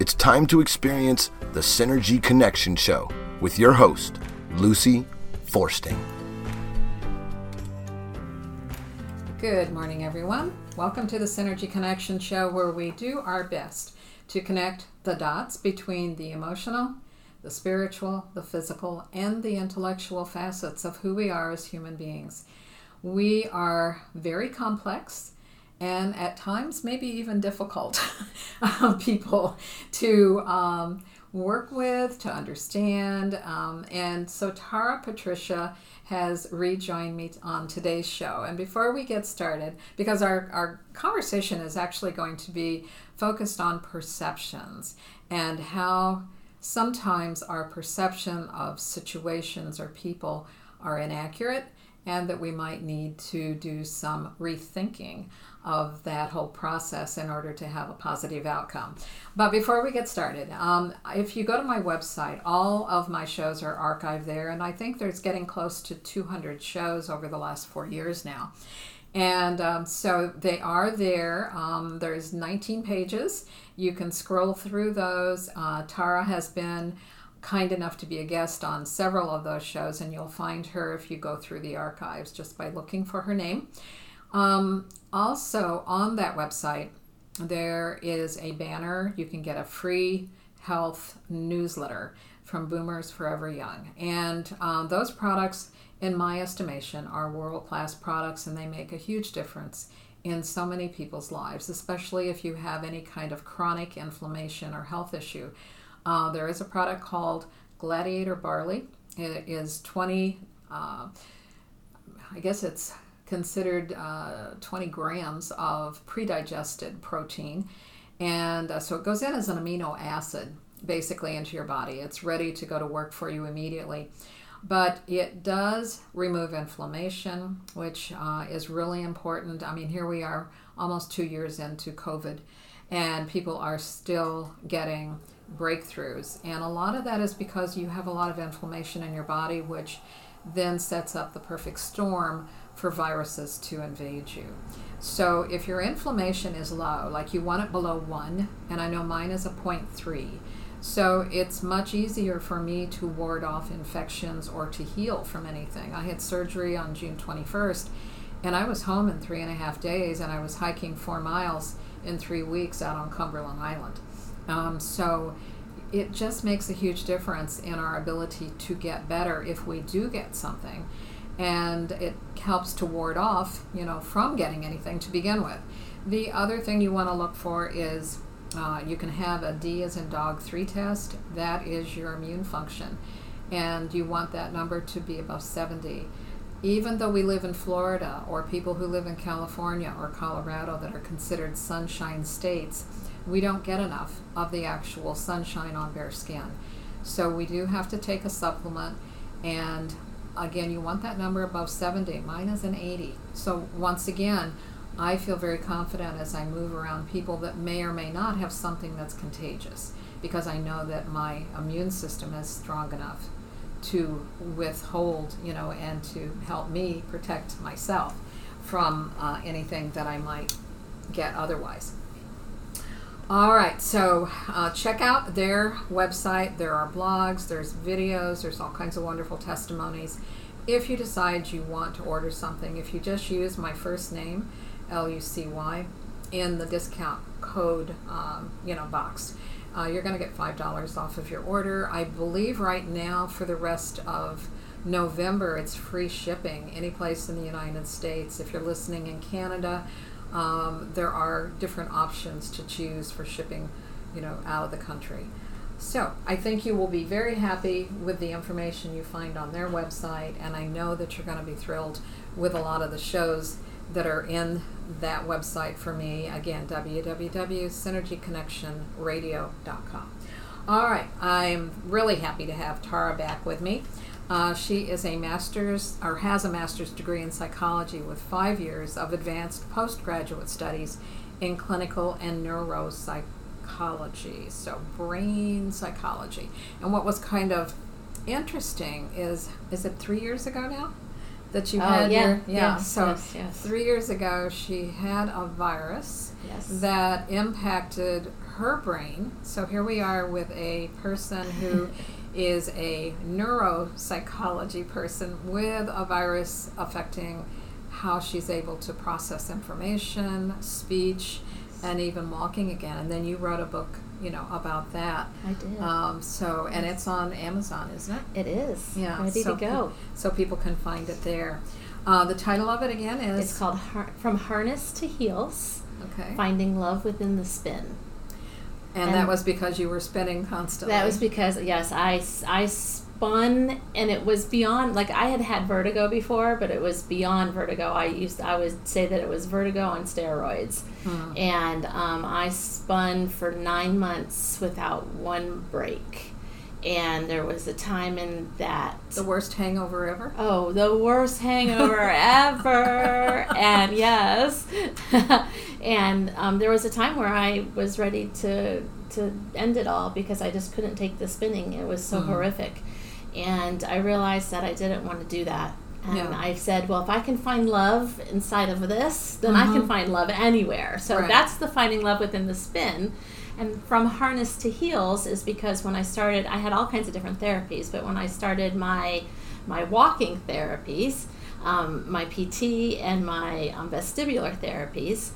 It's time to experience the Synergy Connection Show with your host, Lucy Forsting. Good morning, everyone. Welcome to the Synergy Connection Show, where we do our best to connect the dots between the emotional, the spiritual, the physical, and the intellectual facets of who we are as human beings. We are very complex and at times maybe even difficult people to um, work with, to understand. Um, and so Tara Patricia has rejoined me on today's show. And before we get started, because our, our conversation is actually going to be focused on perceptions and how sometimes our perception of situations or people are inaccurate and that we might need to do some rethinking of that whole process in order to have a positive outcome. But before we get started, um, if you go to my website, all of my shows are archived there, and I think there's getting close to 200 shows over the last four years now. And um, so they are there. Um, there's 19 pages. You can scroll through those. Uh, Tara has been kind enough to be a guest on several of those shows, and you'll find her if you go through the archives just by looking for her name. Um, also, on that website, there is a banner. You can get a free health newsletter from Boomers Forever Young. And um, those products, in my estimation, are world class products and they make a huge difference in so many people's lives, especially if you have any kind of chronic inflammation or health issue. Uh, there is a product called Gladiator Barley. It is 20, uh, I guess it's considered uh, 20 grams of pre-digested protein. And uh, so it goes in as an amino acid basically into your body. It's ready to go to work for you immediately. But it does remove inflammation, which uh, is really important. I mean, here we are almost two years into COVID, and people are still getting breakthroughs. And a lot of that is because you have a lot of inflammation in your body, which then sets up the perfect storm for viruses to invade you. So if your inflammation is low, like you want it below 1, and I know mine is a 0.3, so it's much easier for me to ward off infections or to heal from anything. I had surgery on June 21st, and I was home in three and a half days, and I was hiking four miles in three weeks out on Cumberland Island. Um, so it just makes a huge difference in our ability to get better if we do get something. And it helps to ward off, you know, from getting anything to begin with. The other thing you want to look for is uh, you can have a D as in dog 3 test. That is your immune function. And you want that number to be above 70 even though we live in Florida or people who live in California or Colorado that are considered sunshine states, we don't get enough of the actual sunshine on bare skin. So we do have to take a supplement and again you want that number above 70 mine is an 80 so once again i feel very confident as i move around people that may or may not have something that's contagious because i know that my immune system is strong enough to withhold you know and to help me protect myself from uh, anything that i might get otherwise all right, so uh, check out their website. There are blogs, there's videos, there's all kinds of wonderful testimonies. If you decide you want to order something, if you just use my first name, L U C Y, in the discount code, um, you know, box, uh, you're going to get five dollars off of your order. I believe right now for the rest of November, it's free shipping any place in the United States. If you're listening in Canada, um, there are different options to choose for shipping, you know, out of the country. So I think you will be very happy with the information you find on their website, and I know that you're going to be thrilled with a lot of the shows that are in that website for me. Again, www.synergyconnectionradio.com. All right, I'm really happy to have Tara back with me. Uh, she is a master's or has a master's degree in psychology with five years of advanced postgraduate studies in clinical and neuropsychology, so brain psychology. And what was kind of interesting is is it three years ago now that you Oh, had yeah. your yeah. Yes, so yes, yes. three years ago, she had a virus that impacted her brain. So here we are with a person who is a neuropsychology person with a virus affecting how she's able to process information, speech, and even walking again. And then you wrote a book, you know, about that. I did. Um, so, and it's on Amazon, isn't it? it is. Yeah, Ready so to go. So people can find it there. Uh, the title of it again is It's called Har- From Harness to Heels okay, Finding Love Within the Spin. And, that was because you were spinning constantly. That was because, yes, I I spun and it was beyond, like I had had vertigo before, but it was beyond vertigo. I used, I would say that it was vertigo on steroids. Hmm. And um, I spun for nine months without one break. And there was a time in that the worst hangover ever. Oh, the worst hangover ever. And yes. and um, there was a time where I was ready to to end it all because I just couldn't take the spinning. It was so Mhm. horrific. And I realized that I didn't want to do that. And Yeah. I said, well, if I can find love inside of this, then I can Mhm. find love anywhere. So Right. that's the finding love within the spin. And from harness to heels is because when I started, I had all kinds of different therapies, but when I started my my walking therapies, um, my PT and my um, vestibular therapies,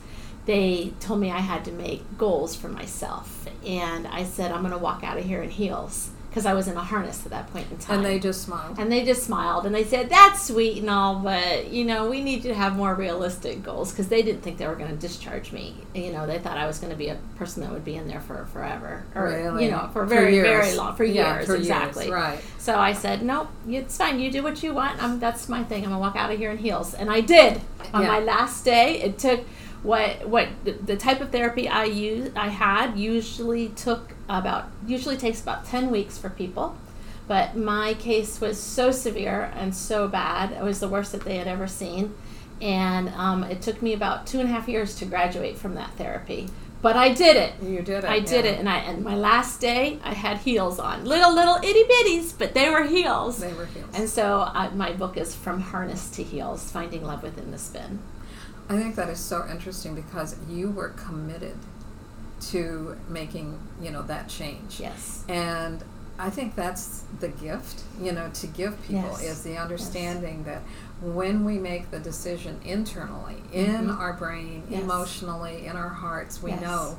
they told me I had to make goals for myself, and I said I'm going to walk out of here in heels because I was in a harness at that point in time. And they just smiled. And they just smiled and they said, That's sweet and all, but you know, we need you to have more realistic goals because they didn't think they were going to discharge me. You know, they thought I was going to be a person that would be in there for forever. Or, Really? you know, for very, years. very long, for Yeah, years, for years, exactly. right. So I said, Nope, it's fine. You do what you want. I'm, that's my thing. I'm going to walk out of here in heels. And I did. On Yeah. my last day, it took what what the, the type of therapy I use I had usually took about usually takes about 10 weeks for people. But my case was so severe and so bad. It was the worst that they had ever seen. And um, it took me about two and a half years to graduate from that therapy. But I did it. You did it. I did yeah. it. And I and my last day I had heels on. Little little itty bitties but they were heels. They were heels. and so I, my book is from harness to heels finding love within the spin I think that is so interesting because you were committed to making, you know, that change. yes And I think that's the gift, you know, to give people Yes. is the understanding that when we make the decision internally, in Mhm. our brain, Yes. emotionally, in our hearts, we Yes. know,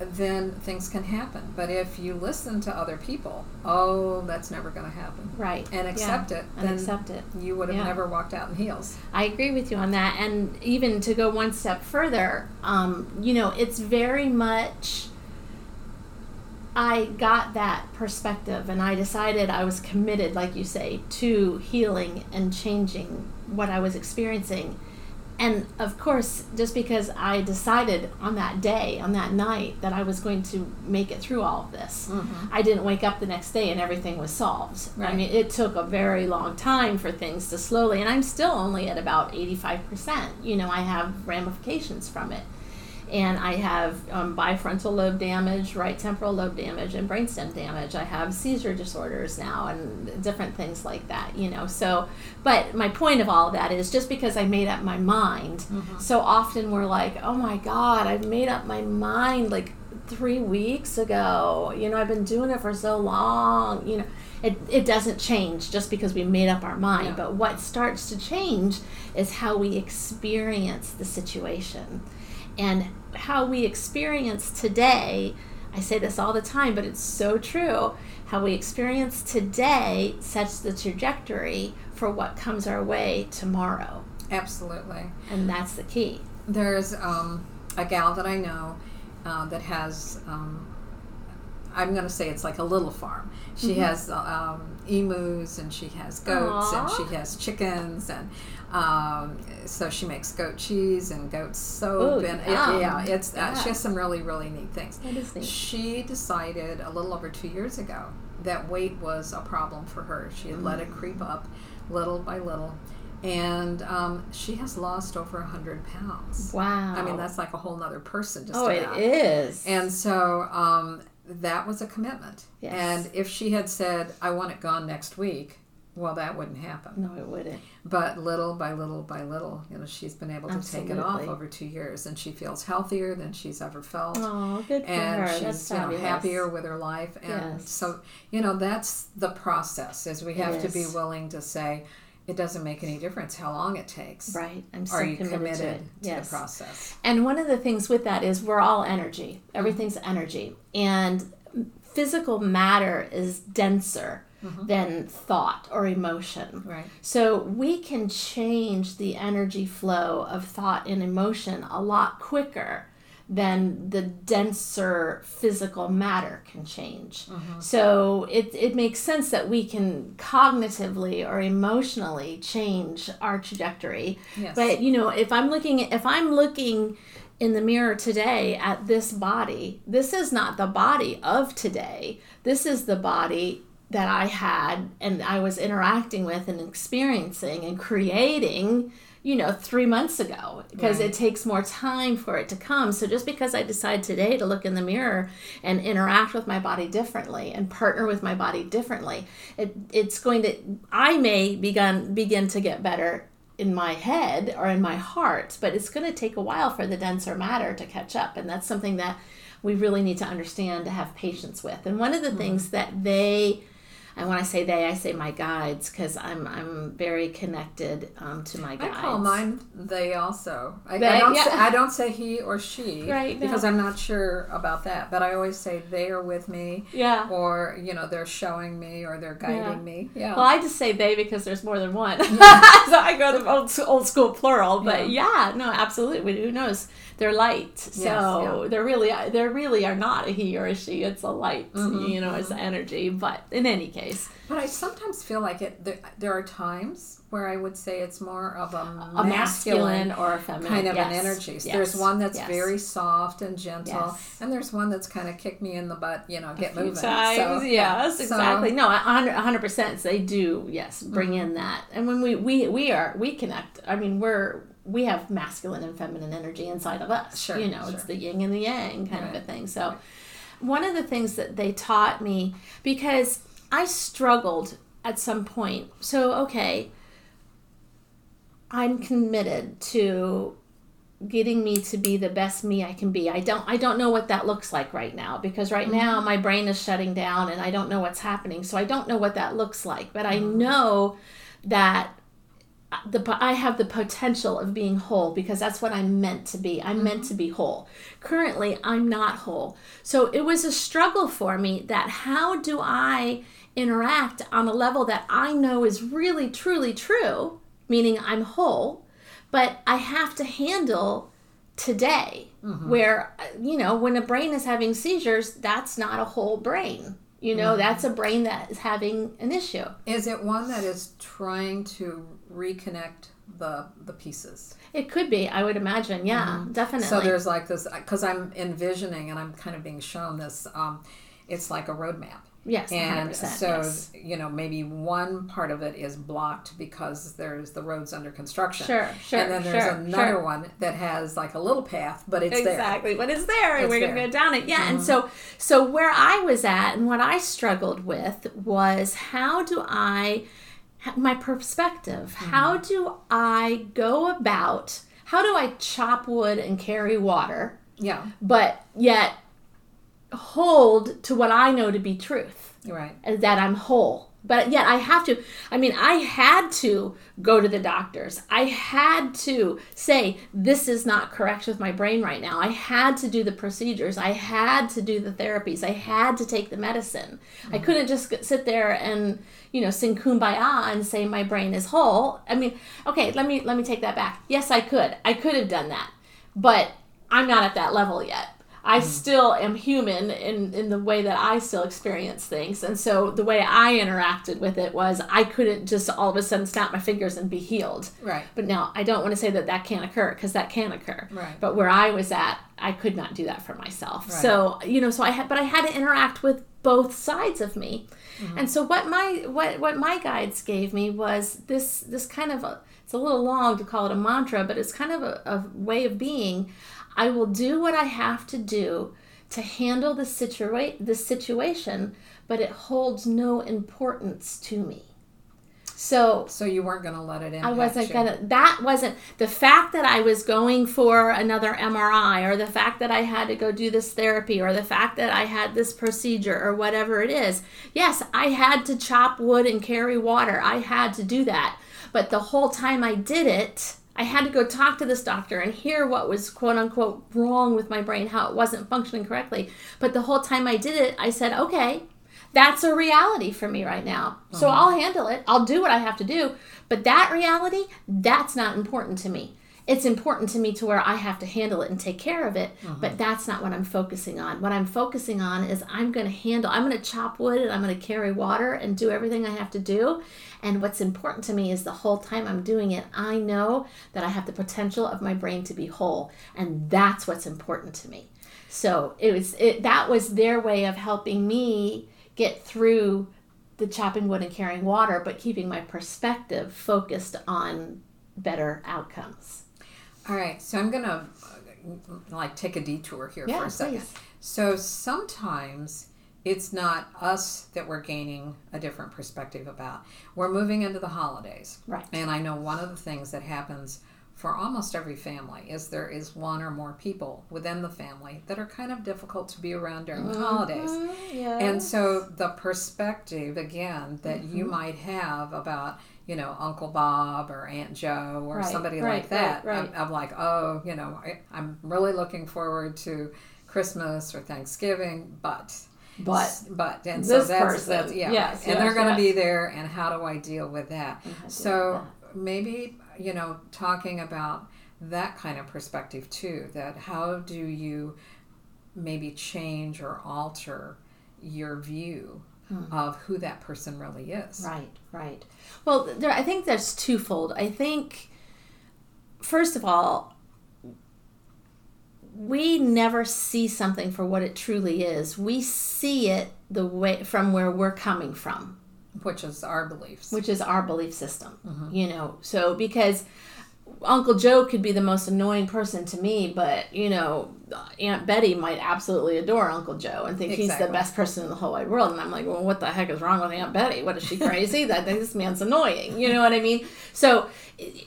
then things can happen. But if you listen to other people, oh, that's never going to happen. right And Yeah. accept it, and accept it you would have Yeah. never walked out in heels. I agree with you on that. And even to go one step further, um, you know, it's very much. I got that perspective and I decided I was committed, like you say, to healing and changing what I was experiencing. And of course, just because I decided on that day, on that night, that I was going to make it through all of this, Mhm. I didn't wake up the next day and everything was solved. I mean, it took a very long time for things to slowly, and I'm still only at about 85%. You know, I have ramifications from it. And I have um, bifrontal lobe damage, right temporal lobe damage, and brainstem damage. I have seizure disorders now and different things like that, you know. So, but my point of all of that is just because I made up my mind, so often we're like, oh my God, I've made up my mind like three weeks ago. You know, I've been doing it for so long. You know, it, it doesn't change just because we made up our mind. Yeah. But what starts to change is how we experience the situation. And how we experience today, I say this all the time, but it's so true. How we experience today sets the trajectory for what comes our way tomorrow. Absolutely. And that's the key. There's um, a gal that I know uh, that has, um, I'm going to say it's like a little farm. She Mhm. has um, emus and she has goats and she has chickens and um, so she makes goat cheese and goat soap Ooh, and it- yeah, it's uh, she has some really really neat things. That is neat. She decided a little over two years ago that weight was a problem for her. She had let it creep up little by little. And um, she has lost over a 100 pounds. Wow. I mean, that's like a whole nother person just oh, it about. is. And so um, that was a commitment. Yes. And if she had said, I want it gone next week, well, that wouldn't happen. No, it wouldn't. But little by little by little, you know, she's been able to take it off over two years, and she feels healthier than she's ever felt. Oh, good for and her. she's That's you know, fabulous. happier with her life and Yes. so you know that's the process is we have to be willing to say it doesn't make any difference how long it takes Right. I'm so are you committed, committed to it. to yes. the process And one of the things with that is we're all energy. Everything's energy. And physical matter is denser mm-hmm. than thought or emotion. right So we can change the energy flow of thought and emotion a lot quicker than the denser physical matter can change. Mm-hmm. So it, it makes sense that we can cognitively or emotionally change our trajectory. Yes. But you know, if I'm looking if I'm looking in the mirror today at this body, this is not the body of today. This is the body that I had and I was interacting with and experiencing and creating, you know, three months ago because Right. it takes more time for it to come. So just because I decide today to look in the mirror and interact with my body differently and partner with my body differently, it, it's going to, I may begin, begin to get better in my head or in my heart, but it's going to take a while for the denser matter to catch up. And that's something that we really need to understand to have patience with. And one of the mm-hmm. things that they, and when I say they, I say my guides because I'm I'm very connected um, to my guides. I call mine they also. I, They, I don't yeah. say, I don't say he or she Right, no. because I'm not sure about that. But I always say they are with me, Yeah. or you know they're showing me, or they're guiding Yeah. me. Yeah. Well, I just say they because there's more than one. so I go the old, old school plural. But yeah. no, absolutely. Who knows? They're light, so yeah. they're really they really are not a he or a she. It's a light, Mm-hmm, you know, it's energy. But in any case, But I sometimes feel like it. There, there are times where I would say it's more of a, a masculine or a feminine kind of an energy. So yes, There's one that's yes. very soft and gentle, Yes. and there's one that's kind of kick me in the butt. You know, get moving. times, So, yes, so- exactly. No, hundred a hundred percent. They do, yes, bring Mm-hmm. in that. And when we we we are we connect. I mean, we're we have masculine and feminine energy inside of us. Sure, you know, it's the yin and the yang kind of a thing. So, one of the things that they taught me because I struggled at some point. So okay, I'm committed to getting me to be the best me I can be. I don't I don't know what that looks like right now because right now mm-hmm. my brain is shutting down and I don't know what's happening. So I don't know what that looks like, but I mm-hmm. know that the I have the potential of being whole because that's what I'm meant to be. I'm meant to be whole. Currently, I'm not whole. So it was a struggle for me that how do I interact on a level that I know is really truly true, meaning I'm whole, but I have to handle today where uh, you know when a brain is having seizures that's not a whole brain you know that's a brain that is having an issue Is it one that is trying to reconnect the the pieces? It could be, I would imagine. Yeah, definitely. So there's like this because I'm envisioning and I'm kind of being shown this. Um, it's like a roadmap. Yes, And 100%, so, yes. you know, maybe one part of it is blocked because there's the roads under construction. Sure, sure, And then there's sure, another sure. one that has like a little path, but it's there. exactly but it's there and we're gonna. Mm-hmm. go down it yeah and so so where i was at and what i struggled with was how do i my perspective Mm-hmm. how do i go about how do i chop wood and carry water Yeah, but yet hold to what i know to be truth right. that I'm whole. But yet I have to, I mean, I had to go to the doctors. I had to say, this is not correct with my brain right now. I had to do the procedures. I had to do the therapies. I had to take the medicine. I mm-hmm. couldn't just sit there and, you know, sing kumbaya and say my brain is whole. I mean, okay, let me let me take that back. Yes, I could. I could have done that. But I'm not at that level yet. I mm. still am human in, in the way that I still experience things. And so the way I interacted with it was I couldn't just all of a sudden snap my fingers and be healed. Right. But now I don't want to say that that can't occur because that can occur. Right. But where I was at, I could not do that for myself. Right. So, you know, so I had, but I had to interact with both sides of me. Mm-hmm. And so what my, what, what my guides gave me was this, this kind of a, it's a little long to call it a mantra, but it's kind of a, a way of being. I will do what I have to do to handle the situa- the situation, but it holds no importance to me. So So you weren't going to let it impact I wasn't gonna. That wasn't the fact that I was going for another MRI, or the fact that I had to go do this therapy, or the fact that I had this procedure, or whatever it is. Yes, I had to chop wood and carry water. I had to do that. But the whole time I did it, I had to go talk to this doctor and hear what was quote unquote wrong with my brain, how it wasn't functioning correctly. But the whole time I did it, I said, okay, that's a reality for me right now. So uh-huh. I'll handle it. I'll do what I have to do. But that reality, that's not important to me. It's important to me to where I have to handle it and take care of it, but uh-huh. that's not what I'm focusing on. What I'm focusing on is I'm going to handle, I'm going to chop wood and I'm going to carry water and do everything I have to do. And what's important to me is the whole time I'm doing it, I know that I have the potential of my brain to be whole, and that's what's important to me. So it was it, that was their way of helping me get through the chopping wood and carrying water, but keeping my perspective focused on better outcomes. All right, so I'm gonna uh, like take a detour here Yeah, for a second. please. So sometimes it's not us that we're gaining a different perspective about. We're moving into the holidays, Right. And I know one of the things that happens for almost every family is there is one or more people within the family that are kind of difficult to be around during the holidays. Yeah. And so the perspective again that you might have about you know Uncle Bob or Aunt Joe or Right, somebody right, like that right. Of, of like oh you know I, I'm really looking forward to Christmas or Thanksgiving, but But but and so that's, person, that's yeah yes, and they're going to yes. be there and how do I deal with that? how to deal So with maybe you know talking about that kind of perspective too that how do you maybe change or alter your view Hmm. of who that person really is Right, right. Well, there, I think that's twofold. I think, first of all, we never see something for what it truly is. We see it the way from where we're coming from, which is our beliefs which is our belief system. Mm-hmm. You know, so because Uncle Joe could be the most annoying person to me, but you know, Aunt Betty might absolutely adore Uncle Joe and think he's the best person in the whole wide world. And I'm like, well, what the heck is wrong with Aunt Betty? What is she crazy? that this man's annoying. You know what I mean? So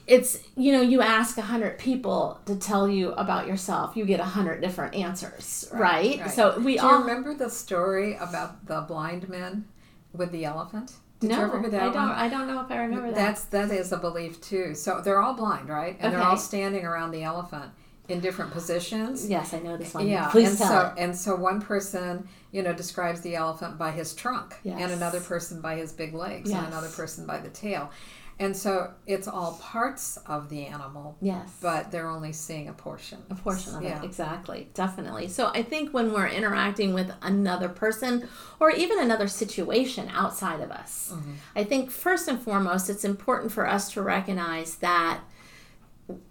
it's you know, you ask a hundred people to tell you about yourself, you get a hundred different answers, right? right. So we do you all remember the story about the blind men with the elephant did no, you hear that I one? don't. I don't know if I remember that. That's that is a belief too. So they're all blind, right? And they're all standing around the elephant in different positions. yes, I know this one. Yeah, please and tell so it. and so one person, you know, describes the elephant by his trunk, and another person by his big legs, and another person by the tail, and so it's all parts of the animal, Yes. but they're only seeing a portion. a portion of yeah. it exactly definitely so i think when we're interacting with another person or even another situation outside of us Mm-hmm. i think first and foremost it's important for us to recognize that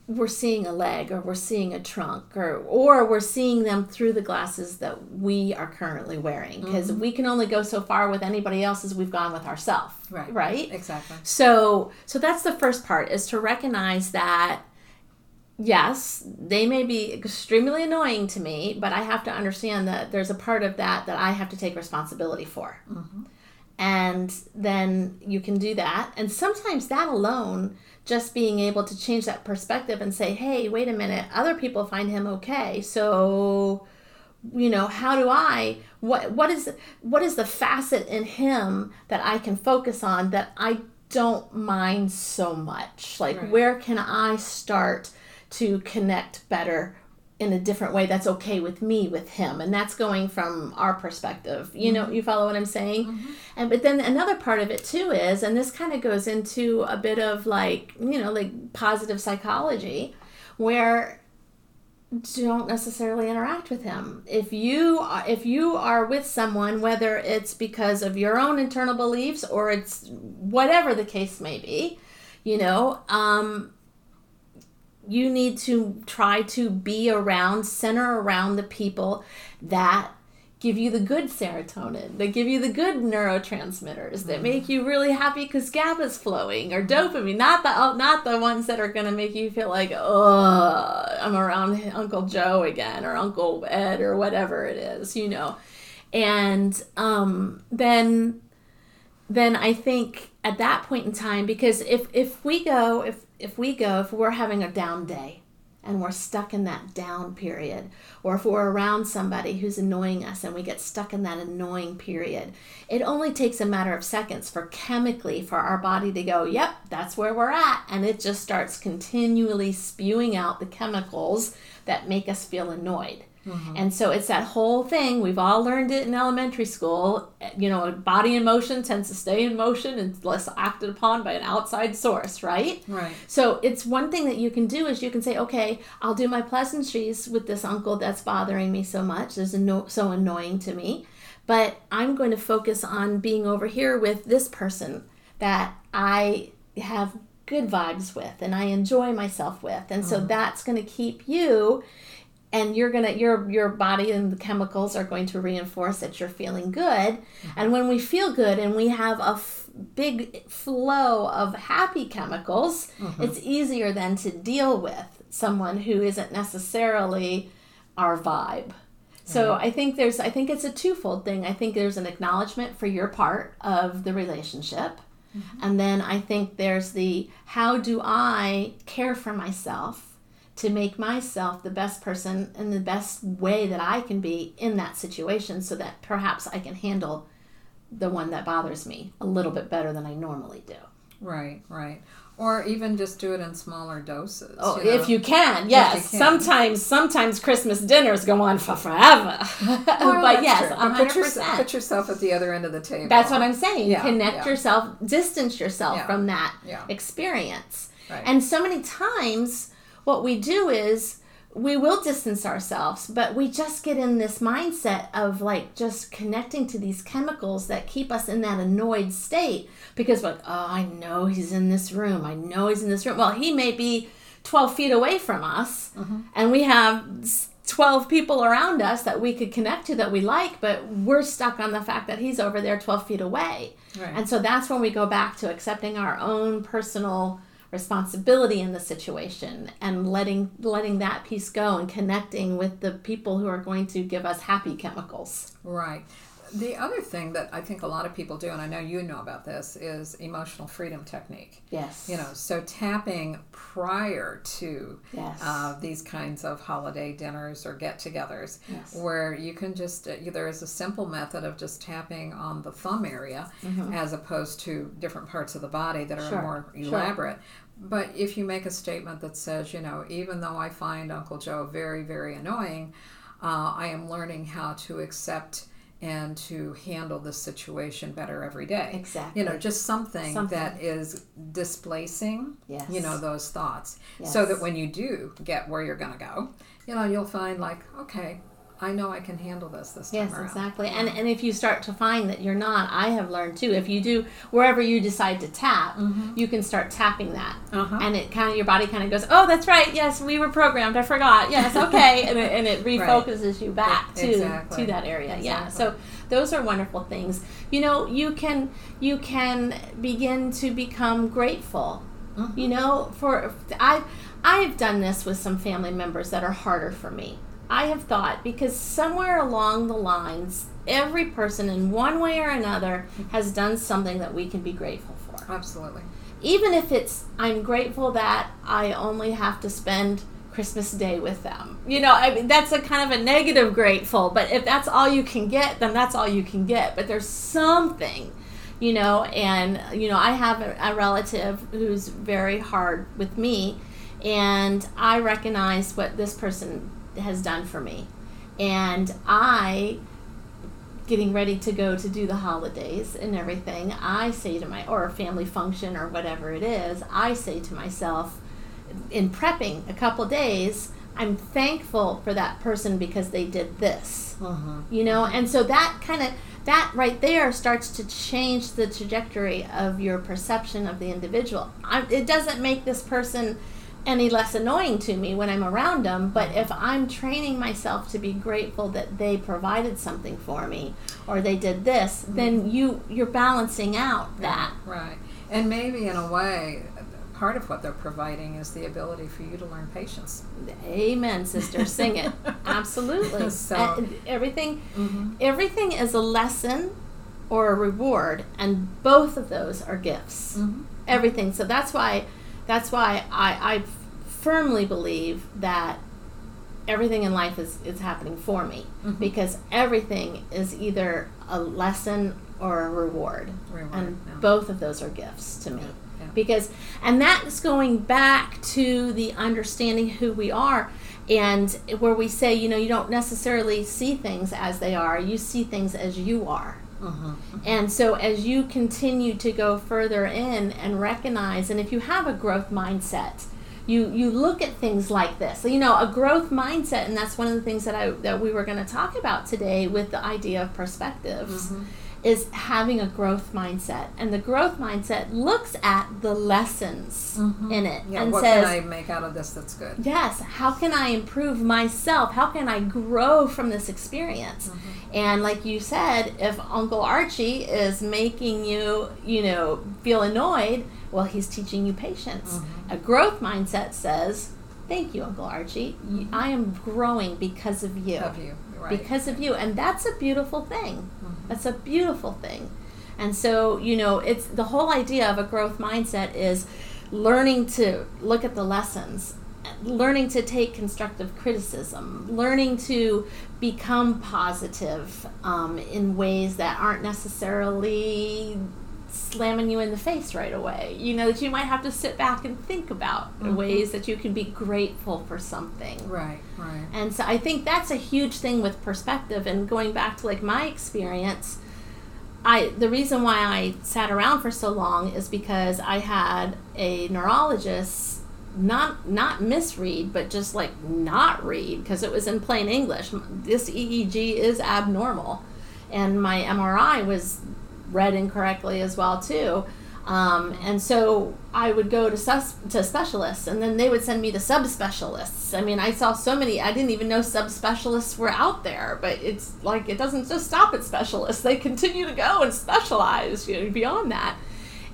we're seeing a leg or we're seeing a trunk or or we're seeing them through the glasses that we are currently wearing because Mm-hmm. we can only go so far with anybody else as we've gone with ourselves Right. right Exactly. so so that's the first part is to recognize that yes, they may be extremely annoying to me, but I have to understand that there's a part of that that I have to take responsibility for. And then you can do that. And sometimes that alone, just being able to change that perspective and say, hey, wait a minute, other people find him okay. So, you know, how do I what what is what is the facet in him that I can focus on that I don't mind so much? Like Right. where can I start to connect better in a different way that's okay with me with him. And that's going from our perspective. You know you follow what i'm saying? And but then another part of it too is and this kind of goes into a bit of like you know like positive psychology where don't necessarily interact with him. If you are if you are with someone whether it's because of your own internal beliefs or it's whatever the case may be you know um you need to try to be around center around the people that give you the good serotonin that give you the good neurotransmitters that make you really happy because GABA's flowing or dopamine not the oh, not the ones that are going to make you feel like oh I'm around Uncle Joe again or Uncle Ed or whatever it is you know? And um, then then I think at that point in time because if if we go if if we go if we're having a down day and we're stuck in that down period or if we're around somebody who's annoying us and we get stuck in that annoying period it only takes a matter of seconds for chemically for our body to go yep that's where we're at. And it just starts continually spewing out the chemicals that make us feel annoyed Mm-hmm. And so it's that whole thing. We've all learned it in elementary school. You know, a body in motion tends to stay in motion unless acted upon by an outside source, right? Right. So it's one thing that you can do is you can say, okay, I'll do my pleasantries with this uncle that's bothering me so much. Is anno- so annoying to me, but I'm going to focus on being over here with this person that I have good vibes with and I enjoy myself with, and mm-hmm. so that's going to keep you and you're gonna your your body and the chemicals are going to reinforce that you're feeling good mm-hmm. and when we feel good and we have a f- big flow of happy chemicals mm-hmm. it's easier then to deal with someone who isn't necessarily our vibe so mm-hmm. i think there's i think it's a twofold thing i think there's an acknowledgement for your part of the relationship mm-hmm. and then i think there's the how do i care for myself to make myself the best person in the best way that I can be in that situation so that perhaps I can handle the one that bothers me a little bit better than I normally do. Right, right. Or even just do it in smaller doses. Oh, you know? if you can, yes. You can. Sometimes, sometimes Christmas dinners go on for forever. Well, but yes, put, yourself, put yourself at the other end of the table. That's what I'm saying. Yeah, Connect yeah. yourself, distance yourself yeah. from that experience. Right. And so many times what we do is we will distance ourselves, but we just get in this mindset of like just connecting to these chemicals that keep us in that annoyed state because, like, oh, I know he's in this room. I know he's in this room. Well, he may be 12 feet away from us, mm-hmm. and we have 12 people around us that we could connect to that we like, but we're stuck on the fact that he's over there 12 feet away. Right. And so that's when we go back to accepting our own personal responsibility in the situation and letting letting that piece go and connecting with the people who are going to give us happy chemicals. Right. The other thing that I think a lot of people do, and I know you know about this, is emotional freedom technique. Yes. You know, so tapping prior to yes. uh, these kinds of holiday dinners or get togethers, yes. where you can just, uh, there is a simple method of just tapping on the thumb area mm-hmm. as opposed to different parts of the body that are sure. more elaborate. Sure. But if you make a statement that says, you know, even though I find Uncle Joe very, very annoying, uh, I am learning how to accept and to handle the situation better every day. Exactly. You know, just something, something. that is displacing, yes. you know, those thoughts. Yes. So that when you do get where you're going to go, you know, you'll find like, okay, I know I can handle this this time yes, around. exactly. And and if you start to find that you're not, I have learned too. If you do wherever you decide to tap, mm-hmm. you can start tapping that, uh-huh. and it kind of your body kind of goes, oh, that's right. Yes, we were programmed. I forgot. Yes, okay, and it, and it refocuses right. you back to exactly. to that area. Exactly. Yeah. So those are wonderful things. You know, you can you can begin to become grateful. Mm-hmm. You know, for I I've done this with some family members that are harder for me I have thought because somewhere along the lines, every person in one way or another has done something that we can be grateful for. Absolutely. Even if it's, I'm grateful that I only have to spend Christmas Day with them. You know, I mean, that's a kind of a negative grateful, but if that's all you can get, then that's all you can get. But there's something, you know, and, you know, I have a, a relative who's very hard with me, and I recognize what this person has done for me. And I, getting ready to go to do the holidays and everything, I say to my, or a family function or whatever it is, I say to myself, in prepping a couple days, I'm thankful for that person because they did this. Uh-huh. You know, and so that kind of that right there starts to change the trajectory of your perception of the individual. I, it doesn't make this person any less annoying to me when I'm around them. But if I'm training myself to be grateful that they provided something for me or they did this, mm-hmm. then you you're balancing out that. Right. And maybe in a way part of what they're providing is the ability for you to learn patience. Amen, sister. Sing it. Absolutely. so, everything mm-hmm. everything is a lesson or a reward, and both of those are gifts. Mm-hmm. Everything. So that's why that's why I, I firmly believe that everything in life is, is happening for me Mm-hmm. because everything is either a lesson or a reward. Reward, and yeah. both of those are gifts to me. yeah. Because and that's going back to the understanding who we are and where we say, you know, you don't necessarily see things as they are, you see things as you are. Mm-hmm. And so, as you continue to go further in and recognize, and if you have a growth mindset, you you look at things like this. So, you know, a growth mindset, and that's one of the things that I that we were going to talk about today with the idea of perspectives, Mm-hmm. Is having a growth mindset. And the growth mindset looks at the lessons in it Mm-hmm. Yeah, and what says, can I make out of this that's good? Yes. How can I improve myself? How can I grow from this experience? Mm-hmm. And like you said, if Uncle Archie is making you, you know, feel annoyed, well, he's teaching you patience. Mm-hmm. A growth mindset says, "Thank you, Uncle Archie. You- I am growing because of you." Of you, right? because of you and that's a beautiful thing Mm-hmm. That's a beautiful thing. And so you know it's the whole idea of a growth mindset is learning to look at the lessons learning to take constructive criticism learning to become positive um, in ways that aren't necessarily slamming you in the face right away. You know that you might have to sit back and think about mm-hmm. ways that you can be grateful for something. Right, right. and so I think that's a huge thing with perspective and going back to like my experience I the reason why I sat around for so long is because I had a neurologist not not misread but just like not read because it was in plain English. This EEG is abnormal. And my MRI was read incorrectly as well too um, and so I would go to sus- to specialists, and then they would send me to subspecialists. I mean, I saw so many. I didn't even know subspecialists were out there. But it's like it doesn't just stop at specialists; they continue to go and specialize you know, beyond that.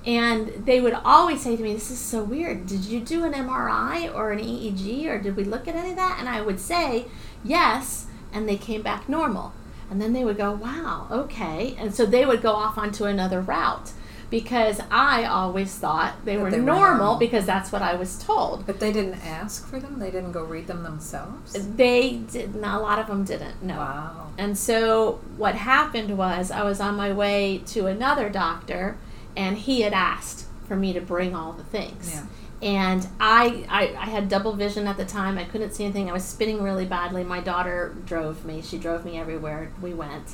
And they would always say to me, "This is so weird. Did you do an MRI or an EEG, or did we look at any of that?" And I would say, "Yes," and they came back normal. And then they would go, "Wow, okay," and so they would go off onto another route because I always thought they were they were normal normal. because that's what I was told. But they didn't ask for them. They didn't go read them themselves. They did. Not, a lot of them didn't. No. Wow. And so what happened was I was on my way to another doctor, and he had asked for me to bring all the things. Yeah. And I, I, I had double vision at the time. I couldn't see anything. I was spinning really badly. My daughter drove me. She drove me everywhere we went.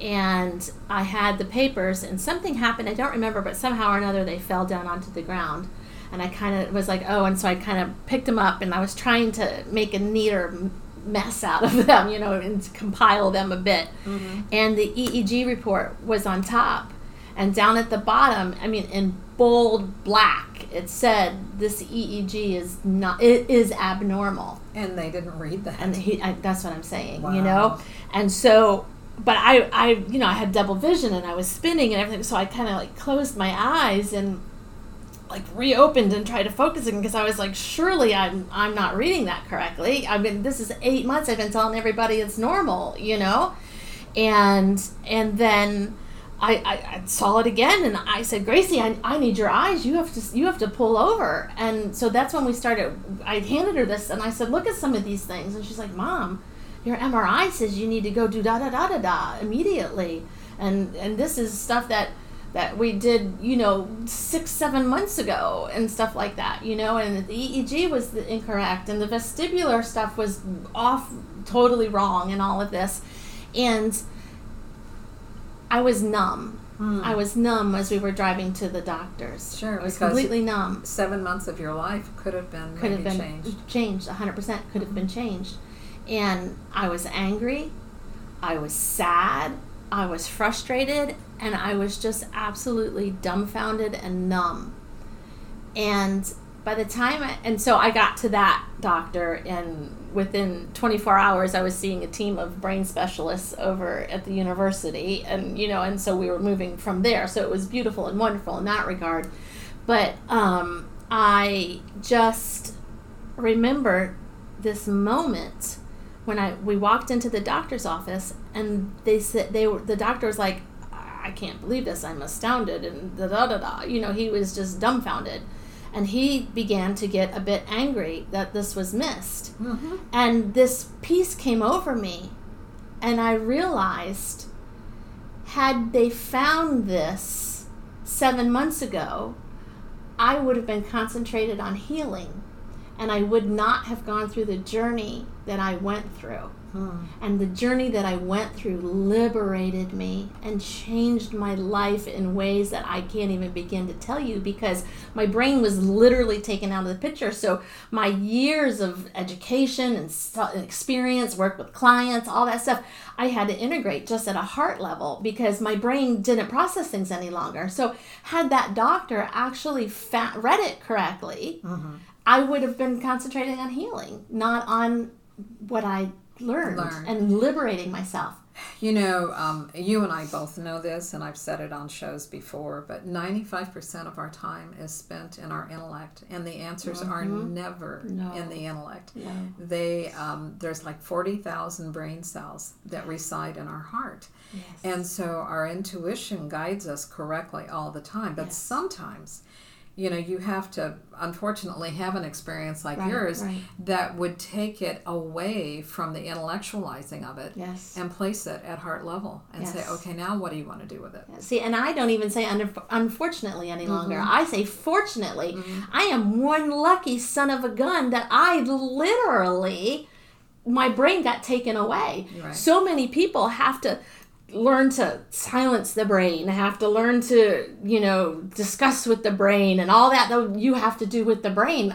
And I had the papers, and something happened. I don't remember, but somehow or another they fell down onto the ground. And I kind of was like, oh, and so I kind of picked them up, and I was trying to make a neater mess out of them, you know, and compile them a bit. Mm-hmm. And the EEG report was on top. And down at the bottom, I mean, in bold black, it said this EEG is not, it is abnormal. And they didn't read that. and he I, that's what i'm saying you know? And so but i i you know i had double vision and i was spinning and everything so i kind of like closed my eyes and like reopened and tried to focus again because i was like surely i'm i'm not reading that correctly. I mean this is eight months i've been telling everybody it's normal you know? And and then I, I, I saw it again and I said, Gracie, I, I need your eyes. You have to you have to pull over. And so that's when we started. I handed her this and I said, look at some of these things. And she's like, Mom, your MRI says you need to go do da da da da da immediately. And and this is stuff that that we did, you know, six seven months ago and stuff like that, you know. And the EEG was the incorrect and the vestibular stuff was off, totally wrong, and all of this. And I was numb. Hmm. I was numb as we were driving to the doctors. Sure, I was completely numb. Seven months of your life could have been Could have been changed. changed. 100% could have been mm-hmm. changed. And I was angry. I was sad. I was frustrated. And I was just absolutely dumbfounded and numb. And by the time I, and so I got to that doctor, and within 24 hours, I was seeing a team of brain specialists over at the university, and you know, and so we were moving from there. So it was beautiful and wonderful in that regard. But um, I just remember this moment when I we walked into the doctor's office, and they said they were the doctor was like, I can't believe this. I'm astounded. And da da da da. You know, he was just dumbfounded. And he began to get a bit angry that this was missed. Mm-hmm. And this peace came over me. And I realized had they found this seven months ago, I would have been concentrated on healing. And I would not have gone through the journey that I went through. Hmm. And the journey that I went through liberated me and changed my life in ways that I can't even begin to tell you because my brain was literally taken out of the picture. So, my years of education and experience, work with clients, all that stuff, I had to integrate just at a heart level because my brain didn't process things any longer. So, had that doctor actually fa- read it correctly, I would have been concentrating on healing, not on what I learned, Learned. and liberating myself. You know, um, you and I both know this, and I've said it on shows before, but 95% of our time is spent in our intellect, and the answers are never No. in the intellect. No. They um, There's like 40,000 brain cells that reside in our heart. Yes. And so our intuition guides us correctly all the time, but Yes. sometimes. You know, you have to unfortunately have an experience like Right, yours right. that would take it away from the intellectualizing of it Yes. and place it at heart level and say, okay, now what do you want to do with it? See, and I don't even say un- unfortunately any longer. Mm-hmm. I say fortunately. I am one lucky son of a gun that I literally, my brain got taken away. Right. So many people have to learn to silence the brain, have to learn to, you know, discuss with the brain and all that that you have to do with the brain.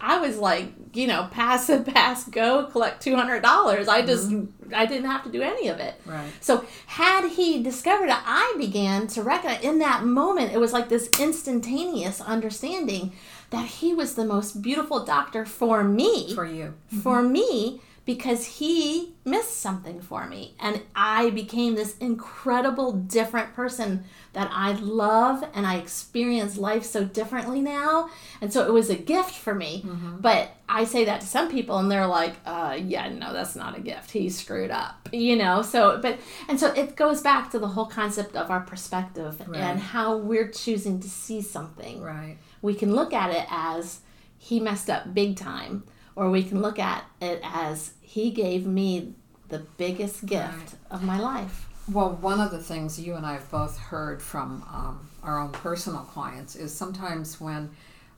I was like, you know, pass it, pass, go, collect $200. I just, mm-hmm. I didn't have to do any of it. Right. So had he discovered it, I began to recognize in that moment, it was like this instantaneous understanding that he was the most beautiful doctor for me, For you. for mm-hmm. me, because he missed something for me. And I became this incredible, different person that I love and I experience life so differently now. And so it was a gift for me. But I say that to some people and they're like, uh, yeah, no, that's not a gift. He screwed up, you know? So, but, and so it goes back to the whole concept of our perspective Right. and how we're choosing to see something Right. we can look at it as he messed up big time, or we can look at it as he gave me the biggest gift Right. of my life. Well, one of the things you and I have both heard from um, our own personal clients is sometimes when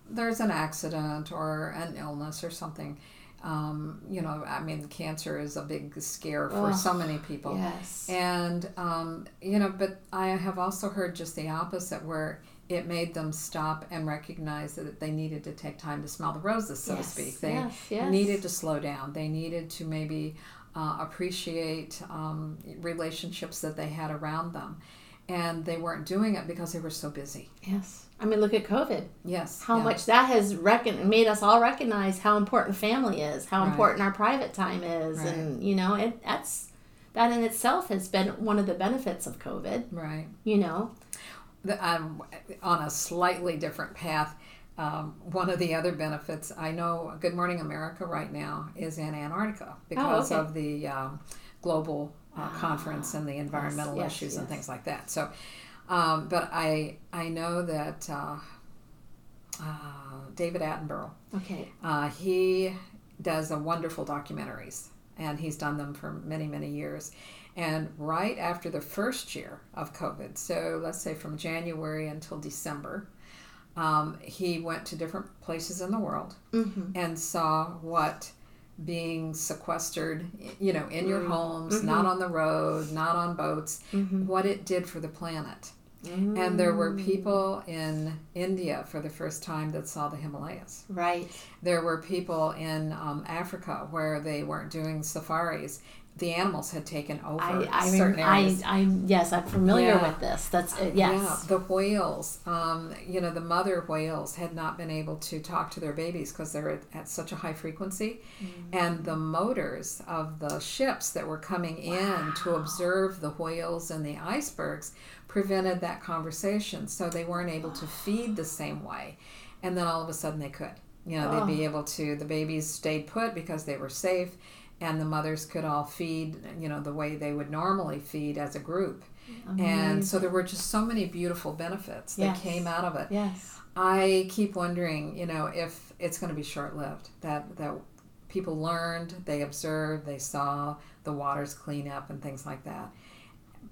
there's an accident or an illness or something, um, you know, I mean, cancer is a big scare for Ugh, so many people. Yes. And, um, you know, but I have also heard just the opposite where it made them stop and recognize that they needed to take time to smell the roses, so Yes, to speak. They yes, yes. needed to slow down. They needed to maybe uh, appreciate um, relationships that they had around them. And they weren't doing it because they were so busy. yes. I mean, look at COVID. Yes. How yeah. much that has made us all recognize how important family is, how Right. important our private time is, Right. and you know, it that's that in itself has been one of the benefits of COVID. Right. You know, um, on a slightly different path. Um, one of the other benefits I know Good Morning America right now is in Antarctica because okay. of the um, global uh, conference and the environmental yes, issues and things like that. So, um, but I I know that uh, uh, David Attenborough okay, uh, he does a wonderful documentaries, and he's done them for many, many years. And right after the first year of COVID, so let's say from January until December, um, he went to different places in the world mm-hmm. and saw what being sequestered, you know, in your Mm. homes, Mm-hmm. not on the road, not on boats, what it did for the planet. And there were people in India for the first time that saw the Himalayas. right, There were people in um, Africa where they weren't doing safaris. The animals had taken over I I, certain rem- I areas. I yes, I'm familiar Yeah. with this. That's it. Yes. Yeah, the whales, um, you know, the mother whales had not been able to talk to their babies because they're at, at such a high frequency. Mm-hmm. And the motors of the ships that were coming in to observe the whales and the icebergs prevented that conversation. So they weren't able to feed the same way. And then all of a sudden they could. You know, they'd be oh. able to, the babies stayed put because they were safe. and the mothers could all feed, you know, the way they would normally feed as a group. And so there were just so many beautiful benefits that Yes. came out of it. Yes. I keep wondering, you know, if it's going to be short lived. That that people learned, they observed, they saw the waters clean up and things like that.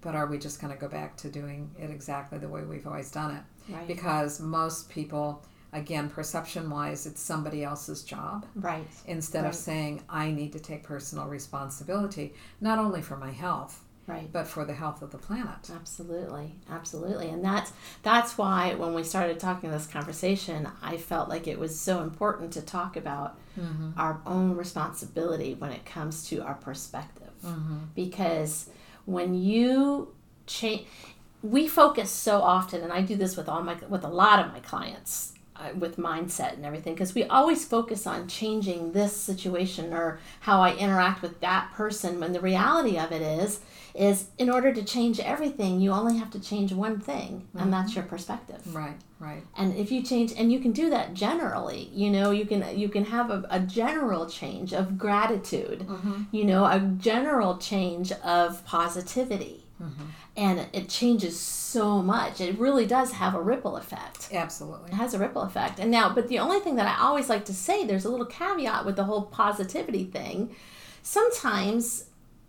But are we just going to go back to doing it exactly the way we've always done it? Right. Because most people, again, perception wise, it's somebody else's job Right. instead of saying, I need to take personal responsibility, not only for my health, Right. but for the health of the planet. Absolutely, absolutely, and that's that's why when we started talking this conversation, I felt like it was so important to talk about mm-hmm. our own responsibility when it comes to our perspective, mm-hmm. because when you change, we focus so often, and I do this with all my with a lot of my clients. Uh, with mindset and everything because we always focus on changing this situation or how i interact with that person when the reality of it is is in order to change everything you only have to change one thing and that's your perspective. Right, right. and if you change and you can do that generally you know you can you can have a, a general change of gratitude you know a general change of positivity Mm-hmm. and it changes so much it really does have a ripple effect Absolutely. it has a ripple effect. And now, but the only thing that I always like to say, there's a little caveat with the whole positivity thing. Sometimes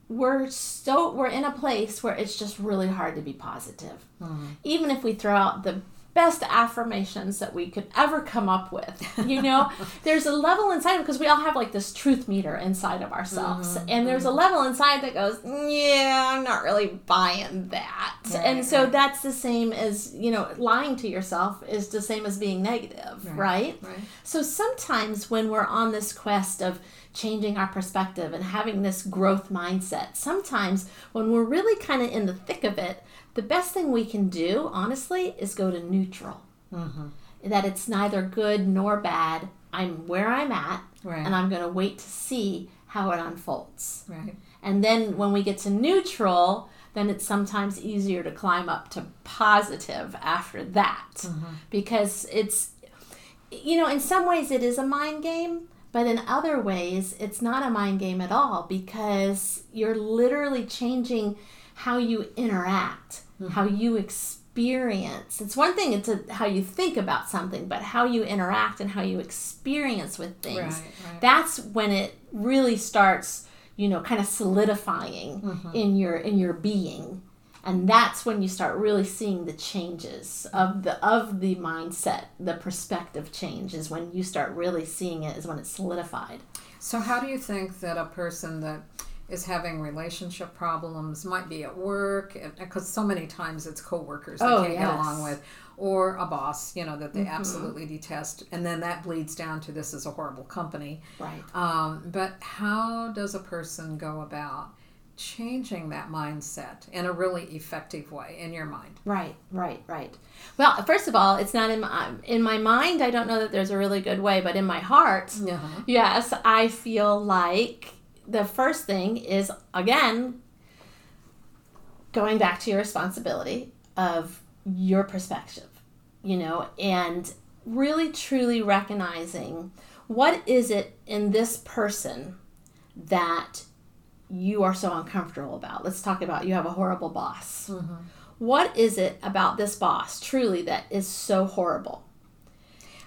we're so we're in a place where it's just really hard to be positive. Mm-hmm. Even if we throw out the best affirmations that we could ever come up with. You know, there's a level inside because we all have like this truth meter inside of ourselves. Mm-hmm, and there's a mm-hmm. level inside that goes, "Yeah, I'm not really buying that." and so right. that's the same as, you know, lying to yourself is the same as being negative, right? Right. So sometimes when we're on this quest of changing our perspective and having this growth mindset, sometimes when we're really kind of in the thick of it, the best thing we can do, honestly, is go to neutral. Mm-hmm. That it's neither good nor bad. I'm where I'm at, Right. and I'm going to wait to see how it unfolds. Right. And then when we get to neutral, then it's sometimes easier to climb up to positive after that. Mm-hmm. Because it's, you know, in some ways it is a mind game, but in other ways it's not a mind game at all because you're literally changing how you interact, how you experience. It's one thing it's a, how you think about something, but how you interact and how you experience with things Right, right. that's when it really starts you know kind of solidifying Mm-hmm. in your in your being and that's when you start really seeing the changes of the of the mindset the perspective change is when you start really seeing it is when it's solidified So, how do you think that a person that is having relationship problems might be at work because so many times it's coworkers they Oh, can't get along with or a boss you know that they absolutely detest and then that bleeds down to this is a horrible company right um, but how does a person go about changing that mindset in a really effective way in your mind Right, right, right. Well, first of all, it's not in my in my mind. I don't know that there's a really good way, but in my heart, uh-huh. yes, I feel like the first thing is again going back to your responsibility of your perspective, you know, and really truly recognizing what is it in this person that you are so uncomfortable about. Let's talk about you have a horrible boss. Mm-hmm. What is it about this boss truly that is so horrible?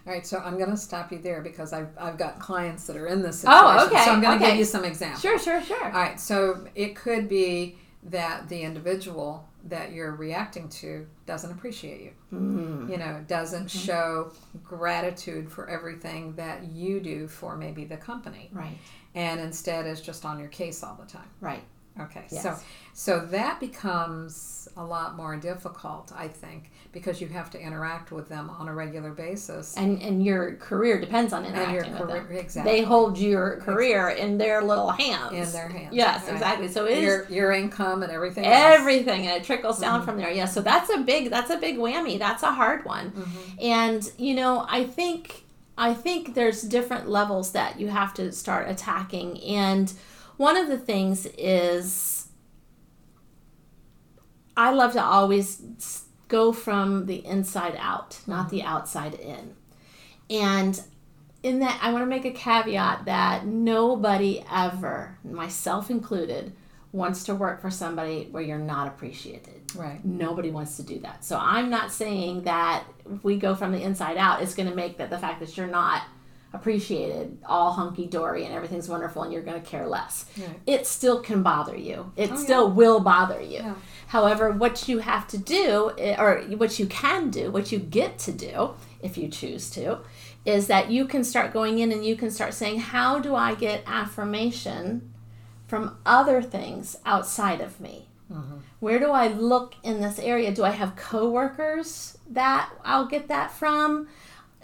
All right, so I'm going to stop you there because I've, I've got clients that are in this situation. Oh, okay, So I'm going to okay. give you some examples. Sure, sure, sure. All right, so it could be that the individual that you're reacting to doesn't appreciate you. Mm-hmm. You know, doesn't show gratitude for everything that you do for maybe the company, Right, and instead is just on your case all the time. right. Okay, Yes. so so that becomes a lot more difficult, I think, because you have to interact with them on a regular basis. And and your career depends on your interacting with them. exactly. They hold your career in their little hands. in their hands. Yes, right? exactly. So it is your your income and everything. else. everything and it trickles down mm-hmm. from there yeah so that's a big that's a big whammy that's a hard one mm-hmm. and you know i think i think there's different levels that you have to start attacking and one of the things is i love to always go from the inside out not the mm-hmm. outside in and in that I want to make a caveat that nobody ever, myself included, wants to work for somebody where you're not appreciated. Right. Nobody wants to do that. So I'm not saying that if we go from the inside out, it's going to make that the fact that you're not appreciated all hunky dory and everything's wonderful and you're going to care less. Right. It still can bother you. It Oh, yeah. still will bother you. Yeah. However, what you have to do, eh, or what you can do, what you get to do, if you choose to, is that you can start going in and you can start saying, How do I get affirmation from other things outside of me? Where do I look in this area? Do I have coworkers that I'll get that from?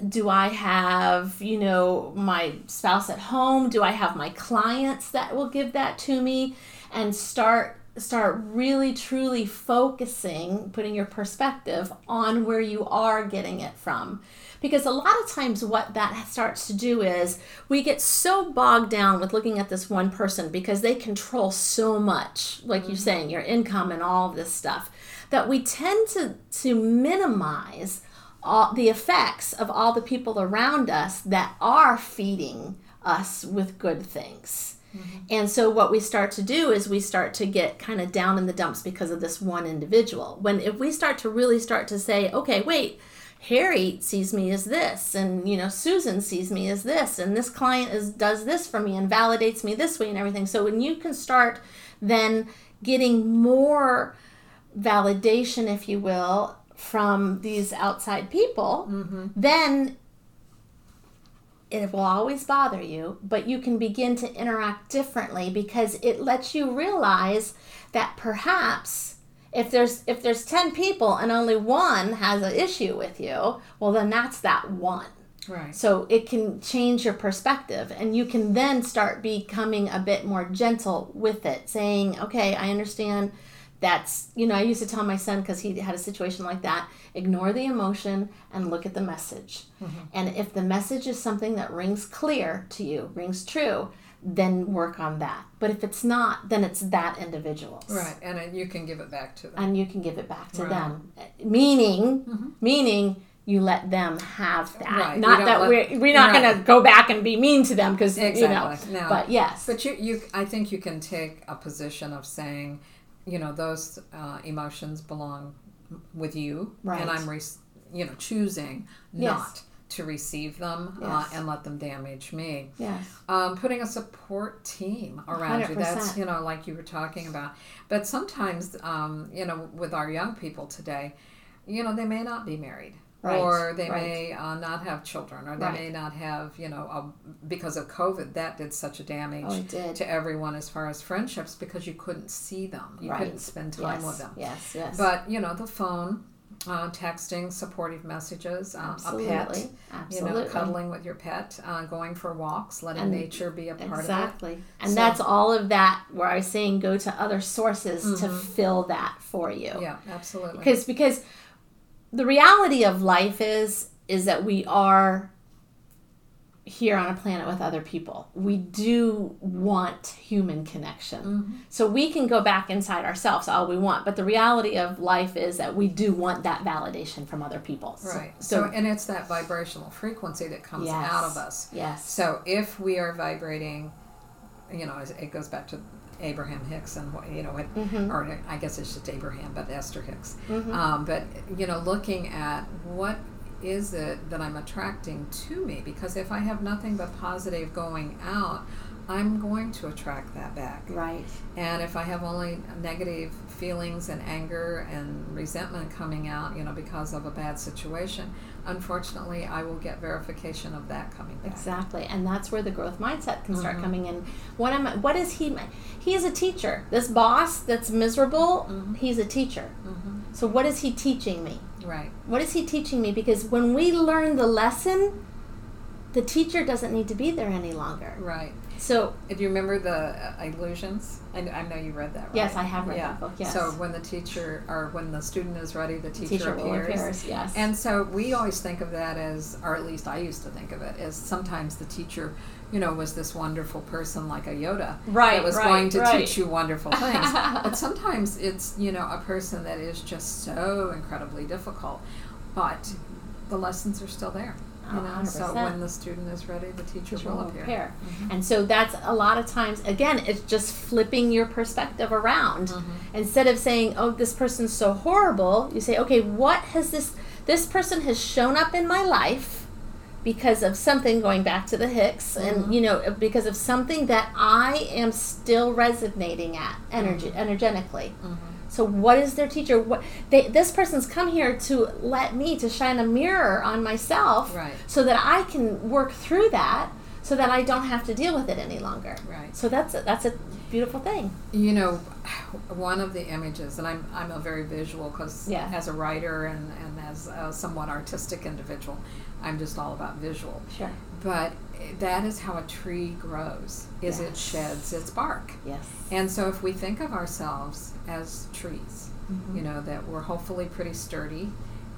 Do I have, you know, my spouse at home? Do I have my clients that will give that to me? And start start really truly focusing, putting your perspective on where you are getting it from. Because a lot of times, what that starts to do is we get so bogged down with looking at this one person because they control so much, like you're mm-hmm. saying, your income and all this stuff, that we tend to, to minimize all the effects of all the people around us that are feeding us with good things. Mm-hmm. And so what we start to do is we start to get kind of down in the dumps because of this one individual. When if we start to really start to say, okay, wait, Harry sees me as this and you know Susan sees me as this and this client is does this for me and validates me this way and everything. So when you can start then getting more validation if you will from these outside people, mm-hmm. then it will always bother you, but you can begin to interact differently because it lets you realize that perhaps if there's if there's 10 people and only one has an issue with you, well then that's that one. Right. So it can change your perspective and you can then start becoming a bit more gentle with it, saying, "Okay, I understand that's, you know, I used to tell my son because he had a situation like that, ignore the emotion and look at the message. Mm-hmm. And if the message is something that rings clear to you, rings true, then work on that. But if it's not, then it's that individual's. Right. And you can give it back to them. And you can give it back to Right. them. Meaning, mm-hmm. meaning you let them have that. Right. Not that let- we're, we're not Right. going to go back and be mean to them because, you know. Exactly. No. But yes. But you, you, I think you can take a position of saying, you know, those uh, emotions belong with you, Right. and I'm, re- you know, choosing Yes. not to receive them uh, and let them damage me. yes. Um, putting a support team around you. That's you know, like you were talking about. But sometimes, um, you know, with our young people today, you know, they may not be married. Right, Or they right. may uh, not have children, or they Right. may not have, you know, a, because of COVID, that did such a damage Oh, to everyone as far as friendships because you couldn't see them, you couldn't spend time yes. with them. Yes, yes. But you know, the phone, uh, texting, supportive messages, um, Absolutely. a pet, you know, cuddling with your pet, uh, going for walks, letting And- nature be a part of it. Exactly. And So- that's all of that where I was saying go to other sources to Mhm. fill that for you. Yeah, absolutely. Because because the reality of life is is that we are here on a planet with other people. We do want human connection. Mm-hmm. So we can go back inside ourselves all we want, but the reality of life is that we do want that validation from other people. So- Right. So, and it's that vibrational frequency that comes Yes. out of us. yes. So if we are vibrating, you know, it goes back to Abraham Hicks and what you know, what, Mhm. or I guess it's just Abraham, but Esther Hicks. Mhm. Um, but you know, looking at what is it that I'm attracting to me? Because if I have nothing but positive going out, I'm going to attract that back. Right. And if I have only negative feelings and anger and resentment coming out, you know, because of a bad situation, unfortunately, I will get verification of that coming back. Exactly, and that's where the growth mindset can start Mhm. coming in. What am I, What is he? He is a teacher. This boss that's miserable, Mhm. he's a teacher. hmm So what is he teaching me? Right. What is he teaching me? Because when we learn the lesson, the teacher doesn't need to be there any longer. Right. So Do you remember the uh, illusions? I, I know you read that, right? Yes, I have read yeah. that book, yes. So when the teacher or when the student is ready, the teacher, teacher appears. appears. Yes. And so we always think of that as, or at least I used to think of it as sometimes the teacher, you know, was this wonderful person like a Yoda Right, that was right, going to right. teach you wonderful things. but sometimes it's, you know, a person that is just so incredibly difficult, but the lessons are still there. You know, so 100%. when the student is ready, the teacher, teacher will will appear. appear. Mhm. And so that's a lot of times, again, it's just flipping your perspective around. Mhm. Instead of saying, oh, this person's so horrible, you say, okay, what has this, this person has shown up in my life because of something going back to the Hicks Mhm. and, you know, because of something that I am still resonating at energy, energetically. So what is their teacher? What they this person's come here to let me to shine a mirror on myself, Right. so that I can work through that, so that I don't have to deal with it any longer. Right. So that's a, that's a beautiful thing. You know, one of the images, and I'm, I'm a very visual because Yeah. as a writer and, and as a somewhat artistic individual, I'm just all about visual. Sure. But that is how a tree grows, is it sheds its bark. Yes. And so if we think of ourselves as trees, Mhm. you know, that we're hopefully pretty sturdy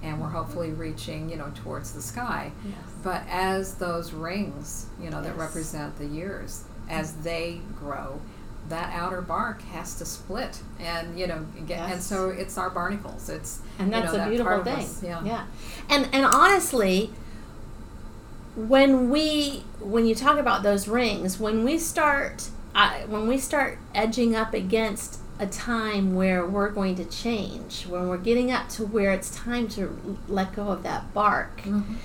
and we're hopefully reaching, you know, towards the sky. Yes. But as those rings, you know, that represent the years, as they grow, that outer bark has to split, and you know, get, and so it's our barnacles. It's and you that's know, a that beautiful thing. yeah. yeah, and and honestly, when we when you talk about those rings, when we start uh, when we start edging up against a time where we're going to change, when we're getting up to where it's time to let go of that bark, Mhm.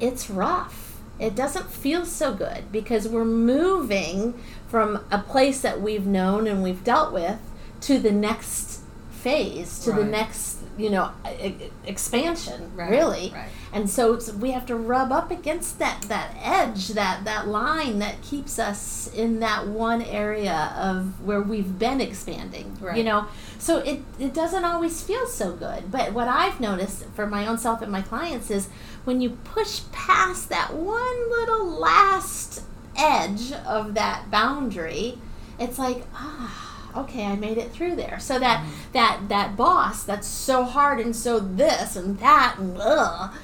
it's rough. It doesn't feel so good because we're moving from a place that we've known and we've dealt with to the next phase, to the next, you know, e- expansion, Right, really. right. And so it's, we have to rub up against that that edge, that that line that keeps us in that one area of where we've been expanding. You know, so it it doesn't always feel so good. But what I've noticed for my own self and my clients is when you push past that one little last edge of that boundary, it's like ah. Okay, I made it through there. So that that that boss that's so hard and so this and that and ugh,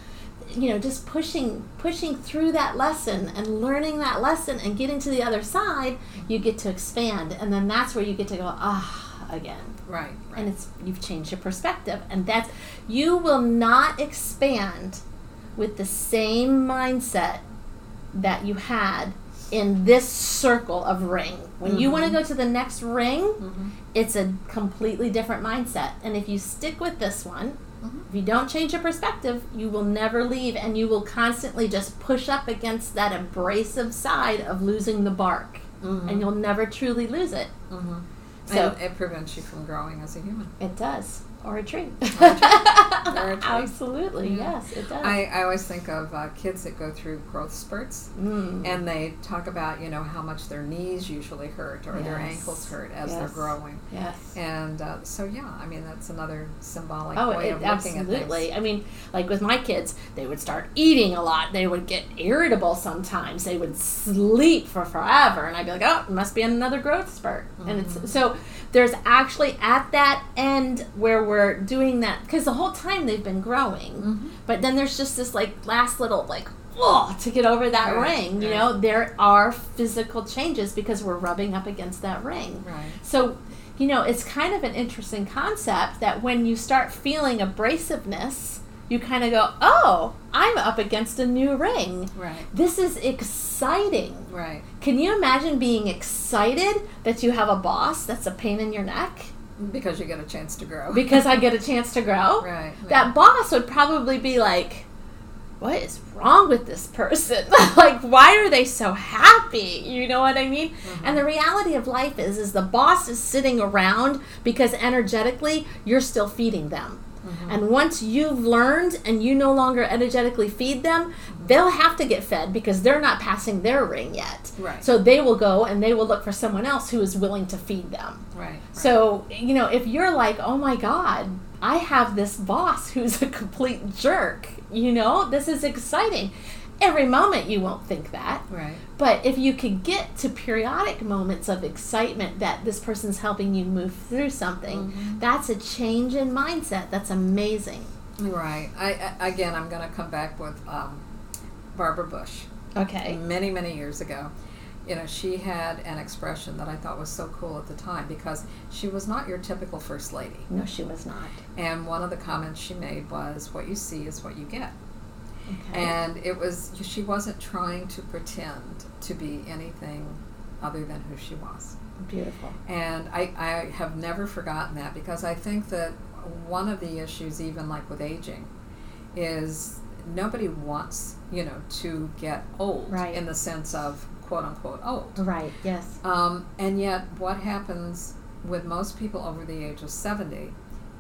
you know, just pushing pushing through that lesson and learning that lesson and getting to the other side, you get to expand, and then that's where you get to go ah again Right, right. and it's you've changed your perspective and that's you will not expand with the same mindset that you had in this circle of ring when you want to go to the next ring Mhm. it's a completely different mindset and if you stick with this one Mhm. if you don't change your perspective you will never leave and you will constantly just push up against that abrasive side of losing the bark Mhm. and you'll never truly lose it Mhm. so and it prevents you from growing as a human. it does. Or a tree. Or a tree. Or a tree. Absolutely, Yeah. yes, it does. I, I always think of uh, kids that go through growth spurts. Mm. And they talk about, you know, how much their knees usually hurt or their ankles hurt as they're growing. yes. And uh, so, yeah, I mean, that's another symbolic Oh, way it, of looking at absolutely. things. I mean, like with my kids, they would start eating a lot. They would get irritable sometimes. They would sleep for forever, and I'd be like, "Oh, it must be another growth spurt." And Mm-hmm. it's so there's actually at that end where we're doing that because the whole time they've been growing, Mm-hmm. but then there's just this like last little like oh to get over that Right, ring. You right. know, there are physical changes because we're rubbing up against that ring. Right. So, you know, it's kind of an interesting concept that when you start feeling abrasiveness, you kind of go, oh, I'm up against a new ring. Right. This is exciting. Right. Can you imagine being excited that you have a boss that's a pain in your neck? Because you get a chance to grow. Because I get a chance to grow? Right. That boss would probably be like, what is wrong with this person? like, why are they so happy? You know what I mean? Mm-hmm. And the reality of life is, is the boss is sitting around because energetically you're still feeding them. Mm-hmm. And once you've learned and you no longer energetically feed them, they'll have to get fed because they're not passing their ring yet. Right. So they will go and they will look for someone else who is willing to feed them. Right. right. So, you know, if you're like, oh my God, I have this boss who's a complete jerk, you know, this is exciting. Every moment you won't think that. Right. But if you could get to periodic moments of excitement that this person's helping you move through something, Mm-hmm. that's a change in mindset. That's amazing. Right. I, I again, I'm going to come back with um, Barbara Bush. Okay. Many, many years ago, you know, she had an expression that I thought was so cool at the time because she was not your typical first lady. No, she was not. And one of the comments she made was, "What you see is what you get." Okay. And it was she wasn't trying to pretend to be anything other than who she was. Beautiful. And I, I have never forgotten that because I think that one of the issues, even like with aging, is nobody wants, you know, to get old Right. in the sense of quote unquote old. Right. Yes. Um, and yet, what happens with most people over the age of 70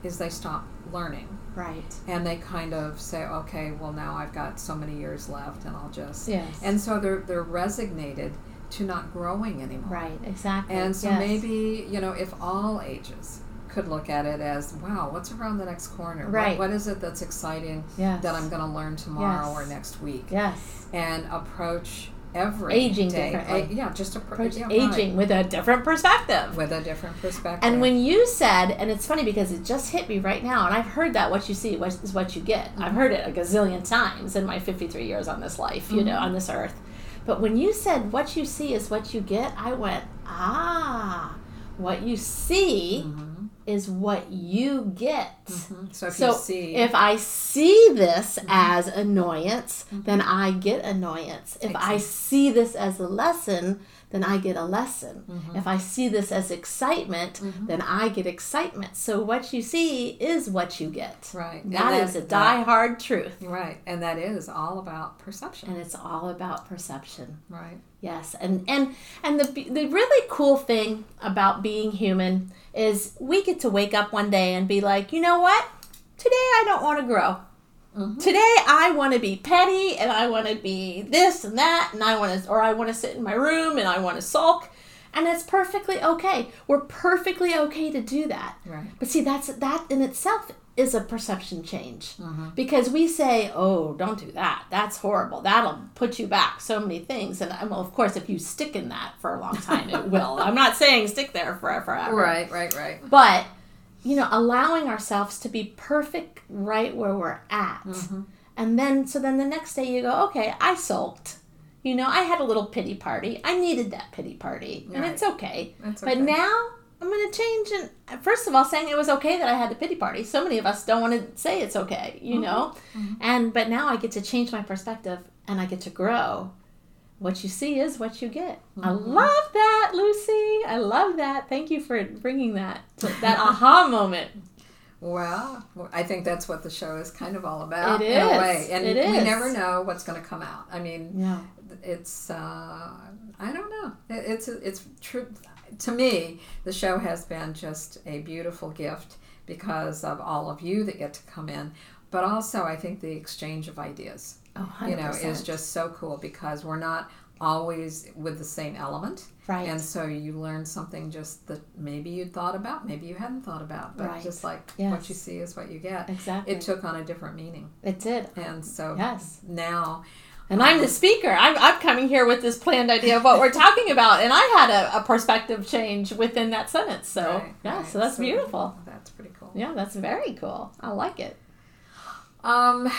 is they stop learning Right. and they kind of say, okay, well, now I've got so many years left and I'll just. Yes. And so they're, they're resignated to not growing anymore. Right. Exactly. And so Yes. maybe, you know, if all ages could look at it as, wow, what's around the next corner? What- Right. what is it that's exciting Yes. that I'm going to learn tomorrow Yes. or next week? Yes. And approach every Aging day- yeah, just Approach yeah, right. aging with a different perspective. with a different perspective. And when you said, and it's funny because it just hit me right now, and I've heard that what you see is what you get. I've heard it a gazillion times in my 53 years on this life, you know, on this earth. But when you said what you see is what you get, I went, ah, what you see is what you get. Mhm. so if So you see, if I see this as annoyance, then I get annoyance. If I see this as a lesson, then I get a lesson. Mm-hmm. If I see this as excitement, then I get excitement. So what you see is what you get. Right. That that- is a that- die-hard truth. right, and that is all about perception. And it's all about perception. right. Yes, and and and the the really cool thing about being human is we get to wake up one day and be like, you know what? Today I don't want to grow. Mm-hmm. Today I want to be petty and I want to be this and that and I want to or I want to sit in my room and I want to sulk. And it's perfectly okay. We're perfectly okay to do that. Right. But see, that's that in itself is a perception change mm-hmm. because we say, "Oh, don't do that. That's horrible. That'll put you back so many things." And well, of course, if you stick in that for a long time, it will. I'm not saying stick there forever. forever. Right, right, right. But you know, allowing ourselves to be perfect right where we're at, Mm-hmm. and then so then the next day you go, "Okay, I sulked." You know, I had a little pity party. I needed that pity party, and it's okay. That's But now I'm going to change and first of all saying it was okay that I had the pity party. So many of us don't want to say it's okay, you Mm-hmm. know. And but now I get to change my perspective and I get to grow. What you see is what you get. I Mm-hmm. love that, Lucy. I love that. Thank you for bringing that that aha moment. Well, I think that's what the show is kind of all about It in a way. And It we never know what's going to come out. I mean, Yeah. it's uh, I don't know. It, it's it's true to me. The show has been just a beautiful gift because of all of you that get to come in, but also I think the exchange of ideas, Oh, 100%. you know, is just so cool because we're not always with the same element. right. And so you learn something just that maybe you'd thought about, maybe you hadn't thought about, but Right. just like Yes. what you see is what you get. exactly. It took on a different meaning. it did. And so Yes. now And I'm the speaker. I'm, I'm coming here with this planned idea of what we're talking about. And I had a, a perspective change within that sentence. So, Right, yeah, right. so that's beautiful. That's pretty cool. Yeah, that's very cool. I like it. Um,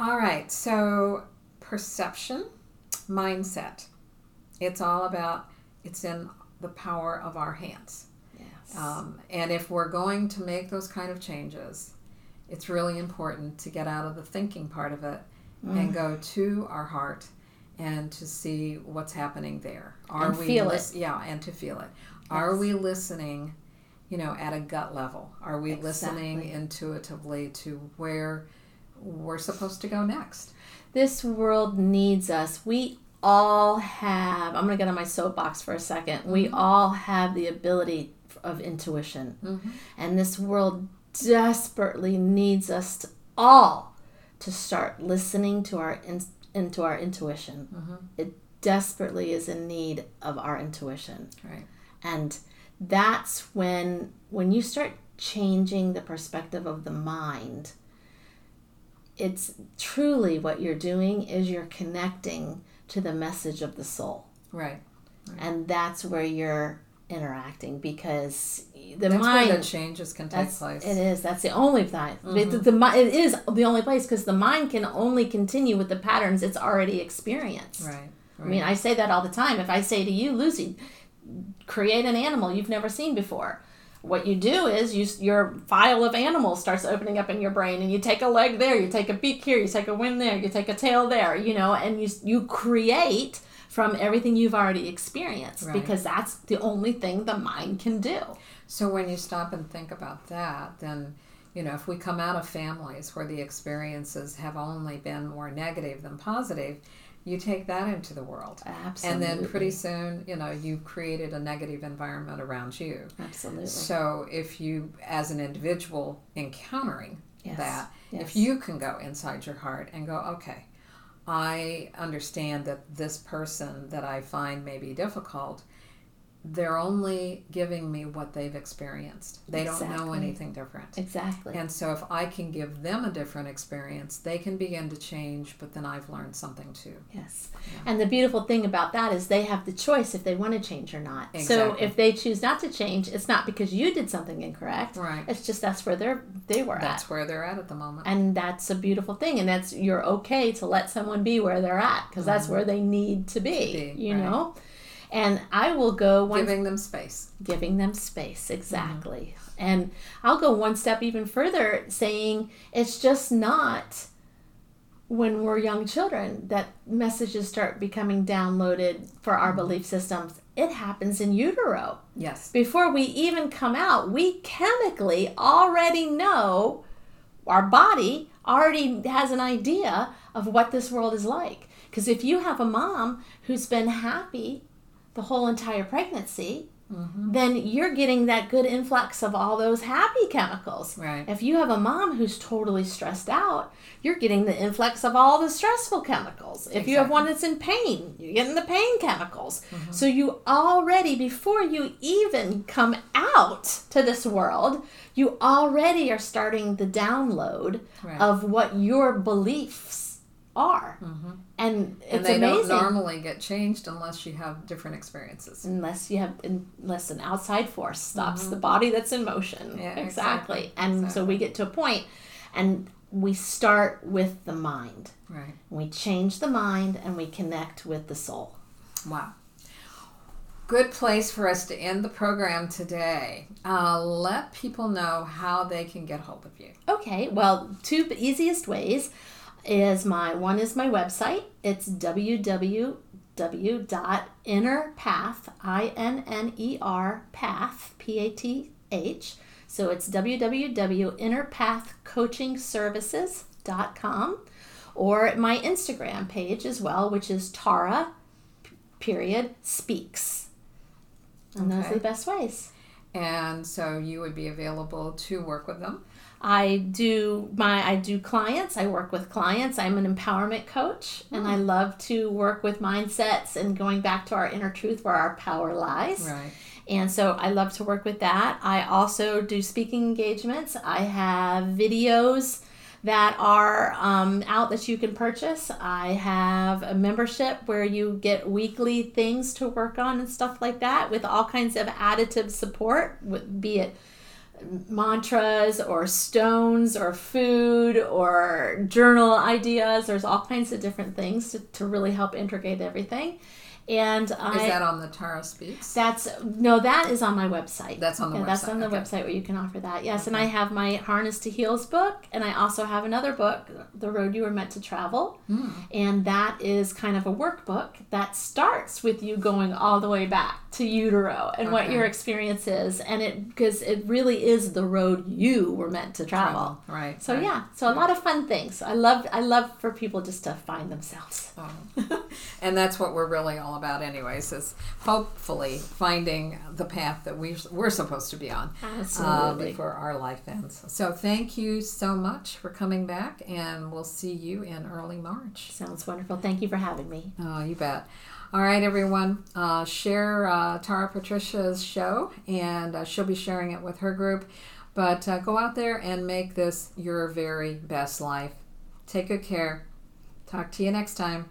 all right. So perception, mindset. It's all about. It's in the power of our hands. Yes. Um, and if we're going to make those kind of changes, it's really important to get out of the thinking part of it and Mm. go to our heart and to see what's happening there. Are And we feel it. Yeah, and to feel it. Are we listening, you know, at a gut level? Are we listening intuitively to where we're supposed to go next? this world needs us. We all have, I'm going to get on my soapbox for a 2nd We all have the ability of intuition. Mhm. And this world desperately needs us to, all to start listening to our in, into our intuition. It desperately is in need of our intuition. Right. And that's when when you start changing the perspective of the mind, it's truly what you're doing is you're connecting to the message of the soul. Right. And that's where you're interacting because the That's mind where the changes can take place. It is. That's the only time. It, mm-hmm. the, mi- it is the only place because the mind can only continue with the patterns it's already experienced. Right. I mean, I say that all the time. If I say to you, Lucy, create an animal you've never seen before, what you do is you your file of animals starts opening up in your brain and you take a leg there you take a beak here you take a wing there you take a tail there you know and you you create from everything you've already experienced Right. because that's the only thing the mind can do So when you stop and think about that, then you know if we come out of families where the experiences have only been more negative than positive, you take that into the world, and then pretty soon you know you've created a negative environment around you. absolutely So if you, as an individual, encountering Yes, that, yes. if you can go inside your heart and go, okay, I understand that this person that I find may be difficult, they're only giving me what they've experienced. They don't know anything different. exactly And so if I can give them a different experience, they can begin to change, but then I've learned something too. Yes. And the beautiful thing about that is they have the choice if they want to change or not. Exactly. So if they choose not to change, it's not because you did something incorrect. Right. It's just that's where they're they were That's at. where they're at at the moment. And that's a beautiful thing and that's you're okay to let someone be where they're at because that's where they need to be, Mm-hmm. be, you right. know. And I will go one Giving them space. giving them space exactly. Mm-hmm. And i'll go one step even further saying it's just not when we're young children that messages start becoming downloaded for our mm-hmm. belief systems. It happens in utero. Yes. before we even come out we chemically already know our body already has an idea of what this world is like. Because if you have a mom who's been happy the whole entire pregnancy mm-hmm. then you're getting that good influx of all those happy chemicals. Right. if you have a mom who's totally stressed out you're getting the influx of all the stressful chemicals. If you have one that's in pain you're getting the pain chemicals. Mm-hmm. So you already before you even come out to this world you already are starting the download Right. of what your beliefs are mm-hmm. And it's and they amazing don't normally get changed unless you have different experiences. unless you have unless an outside force stops the body that's in motion Mm-hmm. Yeah, exactly. exactly. and so we get to a point and we start with the mind Right. we change the mind and we connect with the soul Wow. Good place for us to end the program today. Uh, let people know how they can get hold of you. okay well two easiest ways is my one is my website. It's www.innerpath i-n-n-e-r path p-a-t-h so it's www.innerpathcoachingservices.com or my instagram page as well which is tara period speaks. And those are the best ways. And so you would be available to work with them. I do my I do clients. I work with clients. I'm an empowerment coach and I love to work with mindsets and going back to our inner truth where our power lies. Right. And so I love to work with that. I also do speaking engagements. I have videos that are um, out that you can purchase. I have a membership where you get weekly things to work on and stuff like that with all kinds of additive support, be it mantras or stones or food or journal ideas. There's all kinds of different things to, to really help integrate everything. And I, Is that on the Tara Speaks? that's no, that is on my website. That's on the yeah, That's website, on the okay. website where you can offer that. Yes, and I have my Harness to Heels book, and I also have another book, The Road You Were Meant to Travel, Hmm. and that is kind of a workbook that starts with you going all the way back to utero and what your experience is, and it because it really is the road you were meant to travel. Right. So right. yeah, so a lot of fun things. I love I love for people just to find themselves. Oh. and that's what we're really all about, anyways, is hopefully finding the path that we, we're supposed to be on uh, before our life ends. So thank you so much for coming back, and we'll see you in early March. Sounds wonderful. Thank you for having me. Oh, you bet. All right, everyone. Uh, share uh, Tara Patricia's show, and uh, she'll be sharing it with her group. But uh, go out there and make this your very best life. Take good care. Talk to you next time.